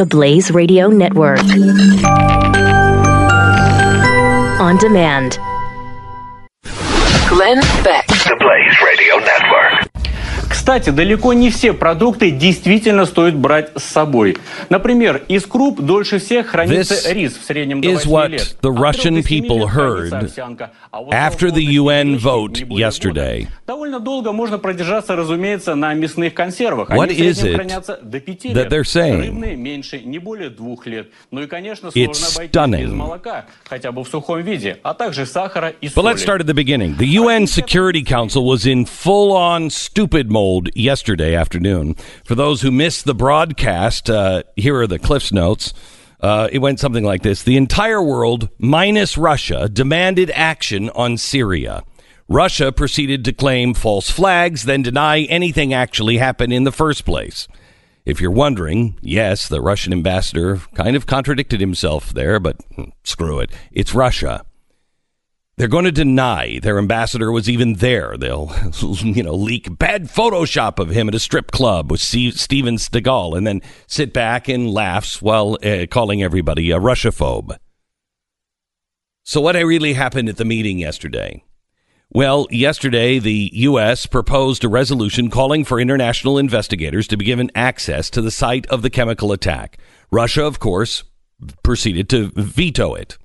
The Blaze Radio Network. On demand. Glenn Beck. The Blaze Radio Network. Кстати, далеко не все продукты действительно стоит брать с собой. Например, из круп дольше всех хранится This рис в среднем до is 8 what лет. the От Russian 3 до 7 people heard а after the UN vote yesterday. Довольно долго можно продержаться, разумеется, на мясных консервах. What is it хранятся до 5 that they're saying? Рыбные меньше, не более двух лет. Ну и, конечно, It's сложно обойтись stunning. без молока, хотя бы в сухом виде, а также сахара и But соли. let's start at the beginning. The UN Security Council was in full on stupid mode yesterday afternoon. For those who missed the broadcast, uh, here are the Cliffs notes. Uh, it went something like this The entire world, minus Russia, demanded action on Syria. Russia proceeded to claim false flags, then deny anything actually happened in the first place. If you're wondering, yes, the Russian ambassador kind of contradicted himself there, but hmm, screw it. It's Russia. They're going to deny their ambassador was even there. They'll, you know, leak bad Photoshop of him at a strip club with Steve, Steven Seagal and then sit back and laughs while uh, calling everybody a Russiaphobe. So, what really happened at the meeting yesterday? Well, yesterday, the U.S. proposed a resolution calling for international investigators to be given access to the site of the chemical attack. Russia, of course, proceeded to veto it.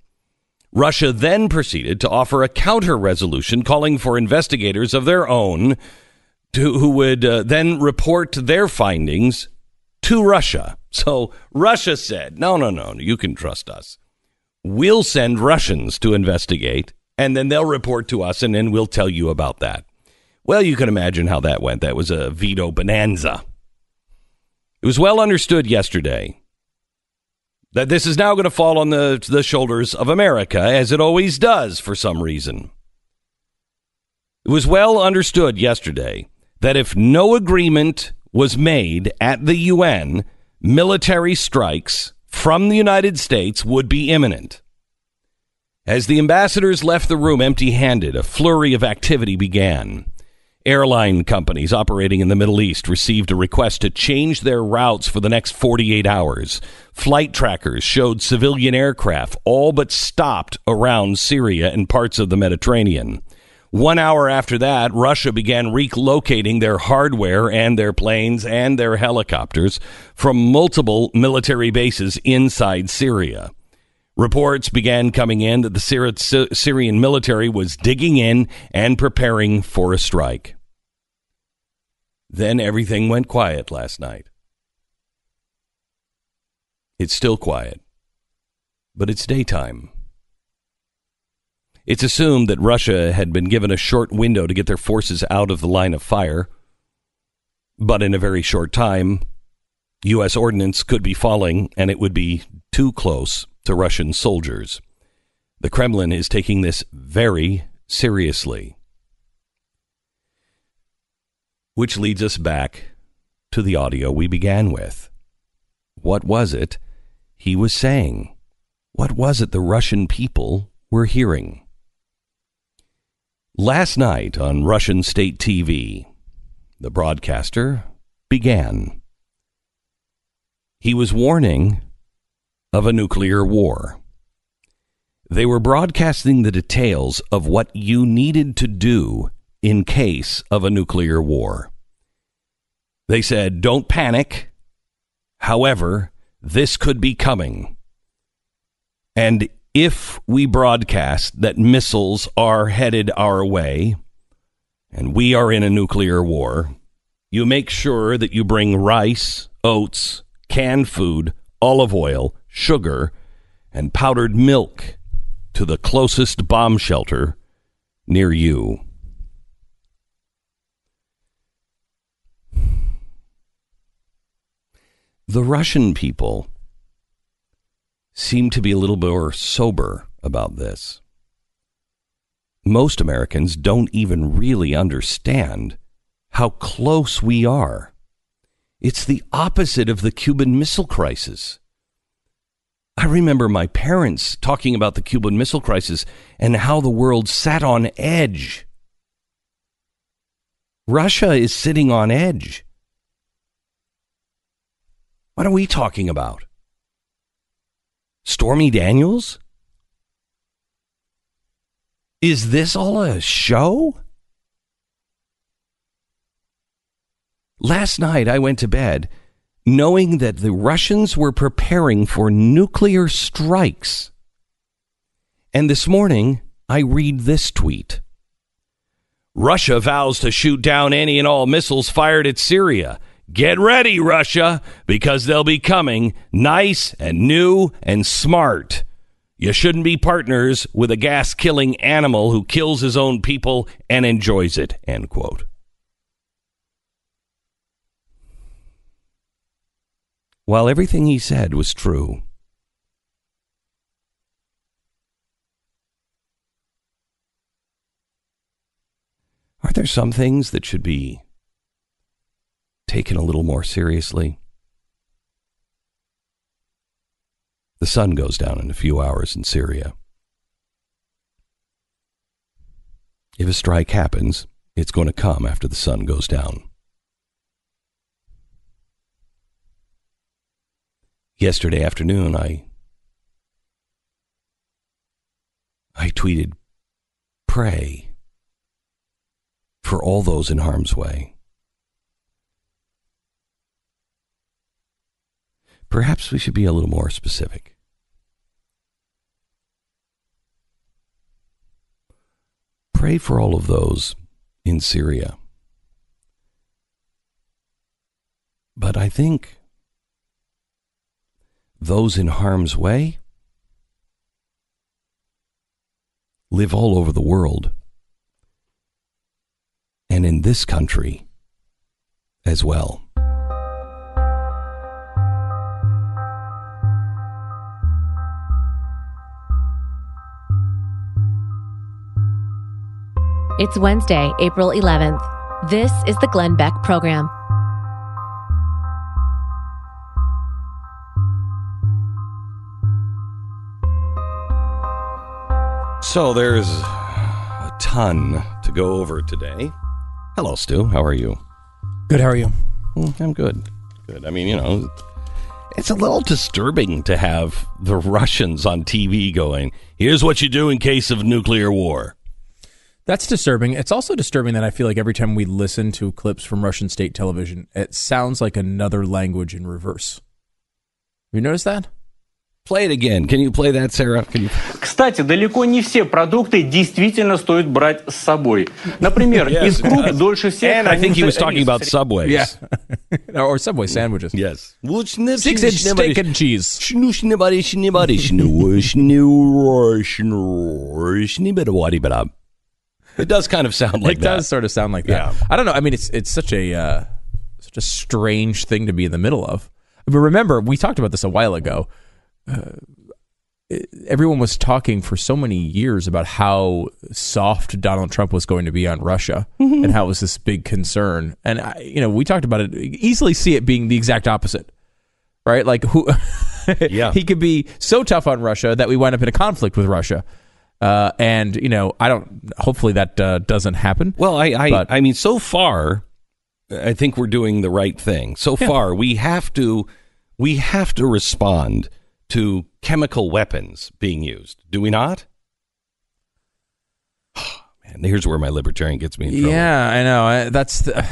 Russia then proceeded to offer a counter resolution calling for investigators of their own to, who would uh, then report their findings to Russia. So Russia said, no, no, no, you can trust us. We'll send Russians to investigate, and then they'll report to us, and then we'll tell you about that. Well, you can imagine how that went. That was a veto bonanza. It was well understood yesterday that this is now going to fall on the, the shoulders of America, as it always does for some reason. It was well understood yesterday that if no agreement was made at the UN, military strikes from the United States would be imminent. As the ambassadors left the room empty handed, a flurry of activity began. Airline companies operating in the Middle East received a request to change their routes for the next 48 hours. Flight trackers showed civilian aircraft all but stopped around Syria and parts of the Mediterranean. One hour after that, Russia began relocating their hardware and their planes and their helicopters from multiple military bases inside Syria. Reports began coming in that the Syrian military was digging in and preparing for a strike. Then everything went quiet last night. It's still quiet, but it's daytime. It's assumed that Russia had been given a short window to get their forces out of the line of fire, but in a very short time, U.S. ordnance could be falling and it would be too close to Russian soldiers. The Kremlin is taking this very seriously. Which leads us back to the audio we began with. What was it he was saying? What was it the Russian people were hearing? Last night on Russian state TV, the broadcaster began. He was warning of a nuclear war. They were broadcasting the details of what you needed to do in case of a nuclear war. They said, don't panic. However, this could be coming. And if we broadcast that missiles are headed our way and we are in a nuclear war, you make sure that you bring rice, oats, canned food, olive oil, sugar, and powdered milk to the closest bomb shelter near you. The Russian people seem to be a little more sober about this. Most Americans don't even really understand how close we are. It's the opposite of the Cuban Missile Crisis. I remember my parents talking about the Cuban Missile Crisis and how the world sat on edge. Russia is sitting on edge. What are we talking about? Stormy Daniels? Is this all a show? Last night I went to bed knowing that the Russians were preparing for nuclear strikes. And this morning I read this tweet Russia vows to shoot down any and all missiles fired at Syria. Get ready, Russia, because they'll be coming nice and new and smart. You shouldn't be partners with a gas killing animal who kills his own people and enjoys it. End quote. While everything he said was true, are there some things that should be taken a little more seriously? The sun goes down in a few hours in Syria. If a strike happens, it's going to come after the sun goes down. Yesterday afternoon, I I tweeted, "Pray for all those in harm's way." Perhaps we should be a little more specific. Pray for all of those in Syria. But I think those in harm's way live all over the world and in this country as well. It's Wednesday, April 11th. This is the Glenn Beck Program. So there's a ton to go over today. Hello, Stu. How are you? Good. How are you? Mm, I'm good. Good. I mean, you know, it's a little disturbing to have the Russians on TV going, here's what you do in case of nuclear war. That's disturbing. It's also disturbing that I feel like every time we listen to clips from Russian state television, it sounds like another language in reverse. Have you noticed that? Play it again. Can you play that, Sarah? Can you? Кстати, далеко не все продукты действительно стоит брать с собой. Например, Yes, из it круп does. дольше всех And I think he was хранится talking рис. about subways. or Subway sandwiches. Yes. Six inch steak and cheese. It does kind of sound like it that. does sort of sound like that. Yeah. I don't know. I mean, it's it's such a uh, such a strange thing to be in the middle of. But remember, we talked about this a while ago. uh, everyone was talking for so many years about how soft Donald Trump was going to be on Russia, and how it was this big concern. And I, you know, we talked about it. Easily see it being the exact opposite, right? Like who? Yeah. he could be so tough on Russia that we wind up in a conflict with Russia. Uh, and you know, I don't. Hopefully, that uh, doesn't happen. Well, I, I, But- I mean, so far, I think we're doing the right thing. So far, we have to, we have to respond to chemical weapons being used. Do we not? Man, here's where my libertarian gets me in trouble. Yeah, I know. That's the,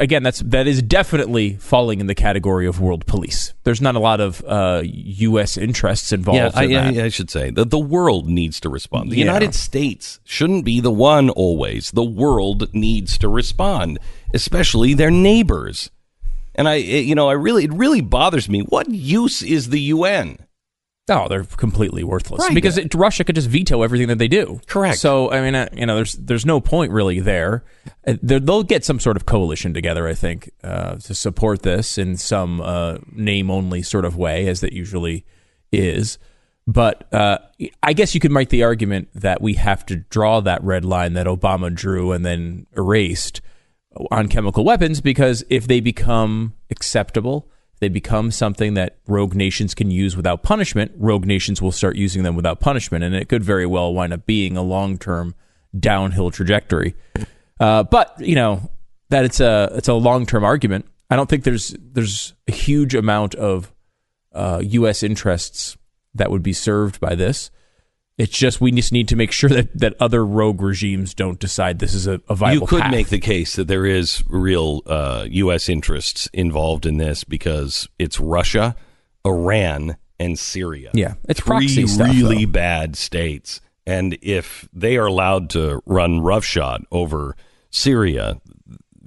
again, that's that is definitely falling in the category of world police. There's not a lot of uh, U.S. interests involved. Yeah, I, in that. I, I should say that the world needs to respond. The Yeah. United States shouldn't be the one always. The world needs to respond, especially their neighbors. And I, you know, I really, it really bothers me. What use is the UN? Oh, they're completely worthless Right. because it, Russia could just veto everything that they do. Correct. So I mean, uh, you know, there's there's no point really there. Uh, they're- They'll get some sort of coalition together, I think, uh, to support this in some uh, name only sort of way, as that usually is. But uh, I guess you could make the argument that we have to draw that red line that Obama drew and then erased on chemical weapons because if they become acceptable, they become something that rogue nations can use without punishment, rogue nations will start using them without punishment, and it could very well wind up being a long term downhill trajectory. Uh, but you know that it's a it's a long term argument. I don't think there's there's a huge amount of uh, U.S. interests that would be served by this. It's just we just need to make sure that, that other rogue regimes don't decide this is a, a viable you could path. make the case that there is real uh, U.S. interests involved in this because it's Russia, Iran, and Syria. Yeah, it's three proxy stuff, really though. bad states, and if they are allowed to run roughshod over Syria,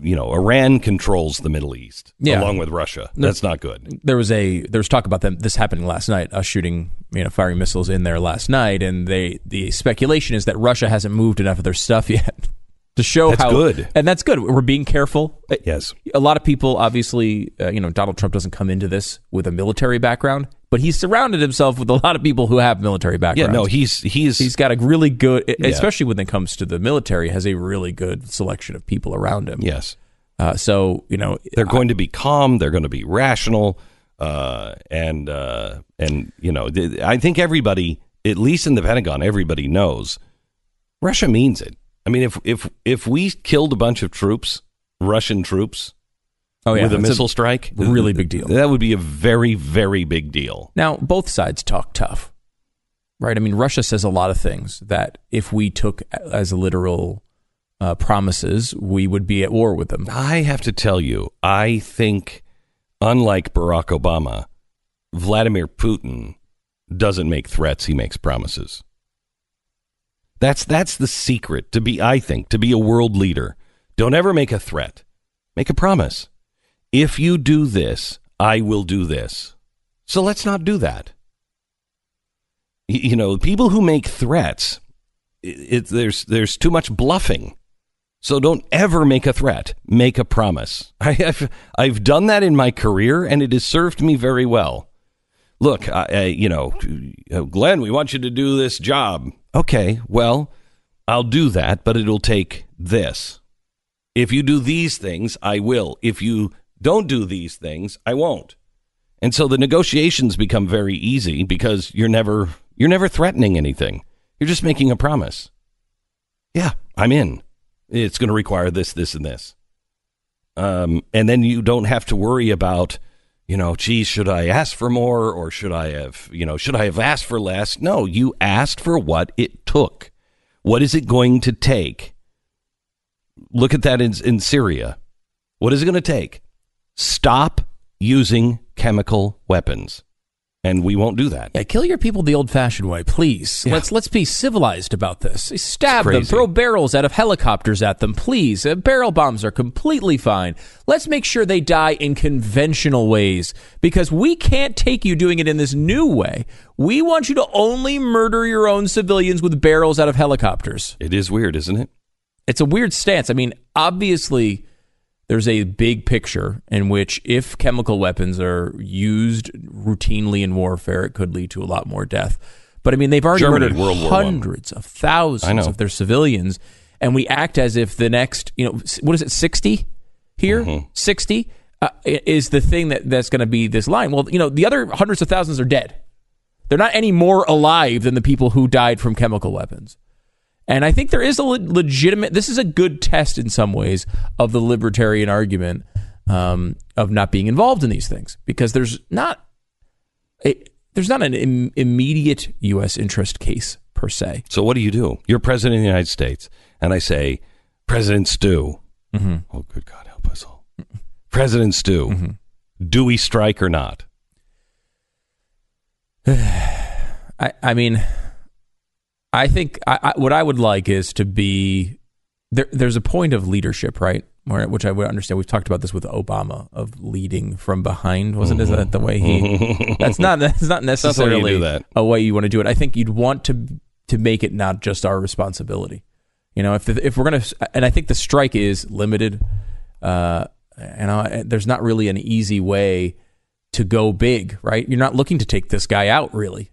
you know, Iran controls the Middle East Yeah. along with Russia. That's not good. there was a there was talk about them this happening last night, us shooting you know firing missiles in there last night, and they the speculation is that Russia hasn't moved enough of their stuff yet to show That's how good. and that's good. We're being careful. Yes. a lot of people obviously uh, you know Donald Trump doesn't come into this with a military background, but he's surrounded himself with a lot of people who have military Yeah, no, he's he's He's got a really good, especially when it comes to the military, has a really good selection of people around him. yes. Uh, so you know, They're going to be calm. They're going to be rational, uh, and uh, and you know, th- I think everybody, at least in the Pentagon, everybody knows Russia means it. I mean, if if if we killed a bunch of troops, Russian troops, oh yeah, with a that's missile strike, really big deal. That would be a very very big deal. Now, both sides talk tough, right? I mean, Russia says a lot of things that if we took as literal uh, promises, we would be at war with them. I have to tell you, I think, unlike Barack Obama, Vladimir Putin doesn't make threats; he makes promises. That's that's the secret to be. I think to be a world leader, don't ever make a threat. Make a promise. If you do this, I will do this. So let's not do that. You know, people who make threats, it, there's there's too much bluffing. So don't ever make a threat. Make a promise. I have I've done that in my career, and it has served me very well. Look, I, I, you know, uh, Glenn, we want you to do this job. Okay, well, I'll do that, but it'll take this. If you do these things, I will. If you don't do these things, I won't. And so the negotiations become very easy because you're never you're never threatening anything. You're just making a promise. Yeah, I'm in. It's going to require this, this, and this. Um, and then you don't have to worry about, you know, geez, should I ask for more or should I have, you know, should I have asked for less? No, you asked for what it took. What is it going to take? Look at that in, in Syria. What is it going to take? Stop using chemical weapons. And we won't do that. Yeah, kill your people the old-fashioned way, please. Yeah. Let's let's be civilized about this. Stab them, throw barrels out of helicopters at them, please. Uh, barrel bombs are completely fine. Let's make sure they die in conventional ways because we can't take you doing it in this new way. We want you to only murder your own civilians with barrels out of helicopters. It is weird, isn't it? It's a weird stance. I mean, obviously, there's a big picture in which if chemical weapons are used routinely in warfare, it could lead to a lot more death. But I mean, they've already Germany, murdered World hundreds of thousands of their civilians, and we act as if the next, you know, what is it, sixty here, Mm-hmm. 60 uh, is the thing that that's going to be this line. Well, you know, the other hundreds of thousands are dead. They're not any more alive than the people who died from chemical weapons. And I think there is a le- legitimate, this is a good test in some ways of the libertarian argument um, of not being involved in these things because there's not a, there's not an Im- immediate U.S. interest case per se. So what do you do? You're president of the United States, and I say, President Stu. Oh, good God, help us all. President Stu, do we strike or not? I, I mean, I think I, I, what I would like is to be there. There's a point of leadership, right? Where, which I would understand. We've talked about this with Obama of leading from behind. Wasn't is that the way he? That's not. That's not not the way you necessarily that. a way you want to do it. I think you'd want to to make it not just our responsibility. You know, if the, if we're gonna, and I think the strike is limited. Uh, and I, there's not really an easy way to go big, right? You're not looking to take this guy out, really.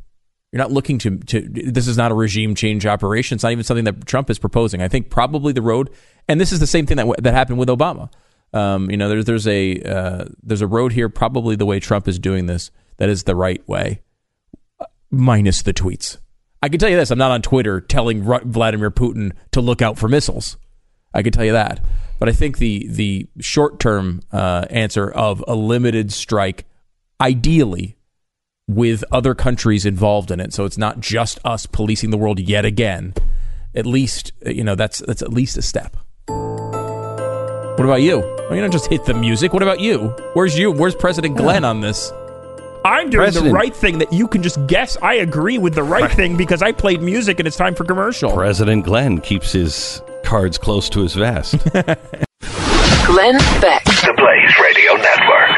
You're not looking to, to this is not a regime change operation. It's not even something that Trump is proposing. I think probably the road, and this is the same thing that that happened with Obama. Um, you know, there's there's a uh, there's a road here. Probably the way Trump is doing this, that is the right way, minus the tweets. I can tell you this: I'm not on Twitter telling Vladimir Putin to look out for missiles. I can tell you that. But I think the the short term uh, answer of a limited strike, ideally, with other countries involved in it. So it's not just us policing the world yet again. At least, you know, that's that's at least a step. What about you? Well, you don't just hit the music. What about you? Where's you? Where's President Glenn on this? I'm doing President- the right thing that you can just guess I agree with the right thing because I played music and it's time for commercial. President Glenn keeps his cards close to his vest. Glenn Beck. The Blaze Radio Network.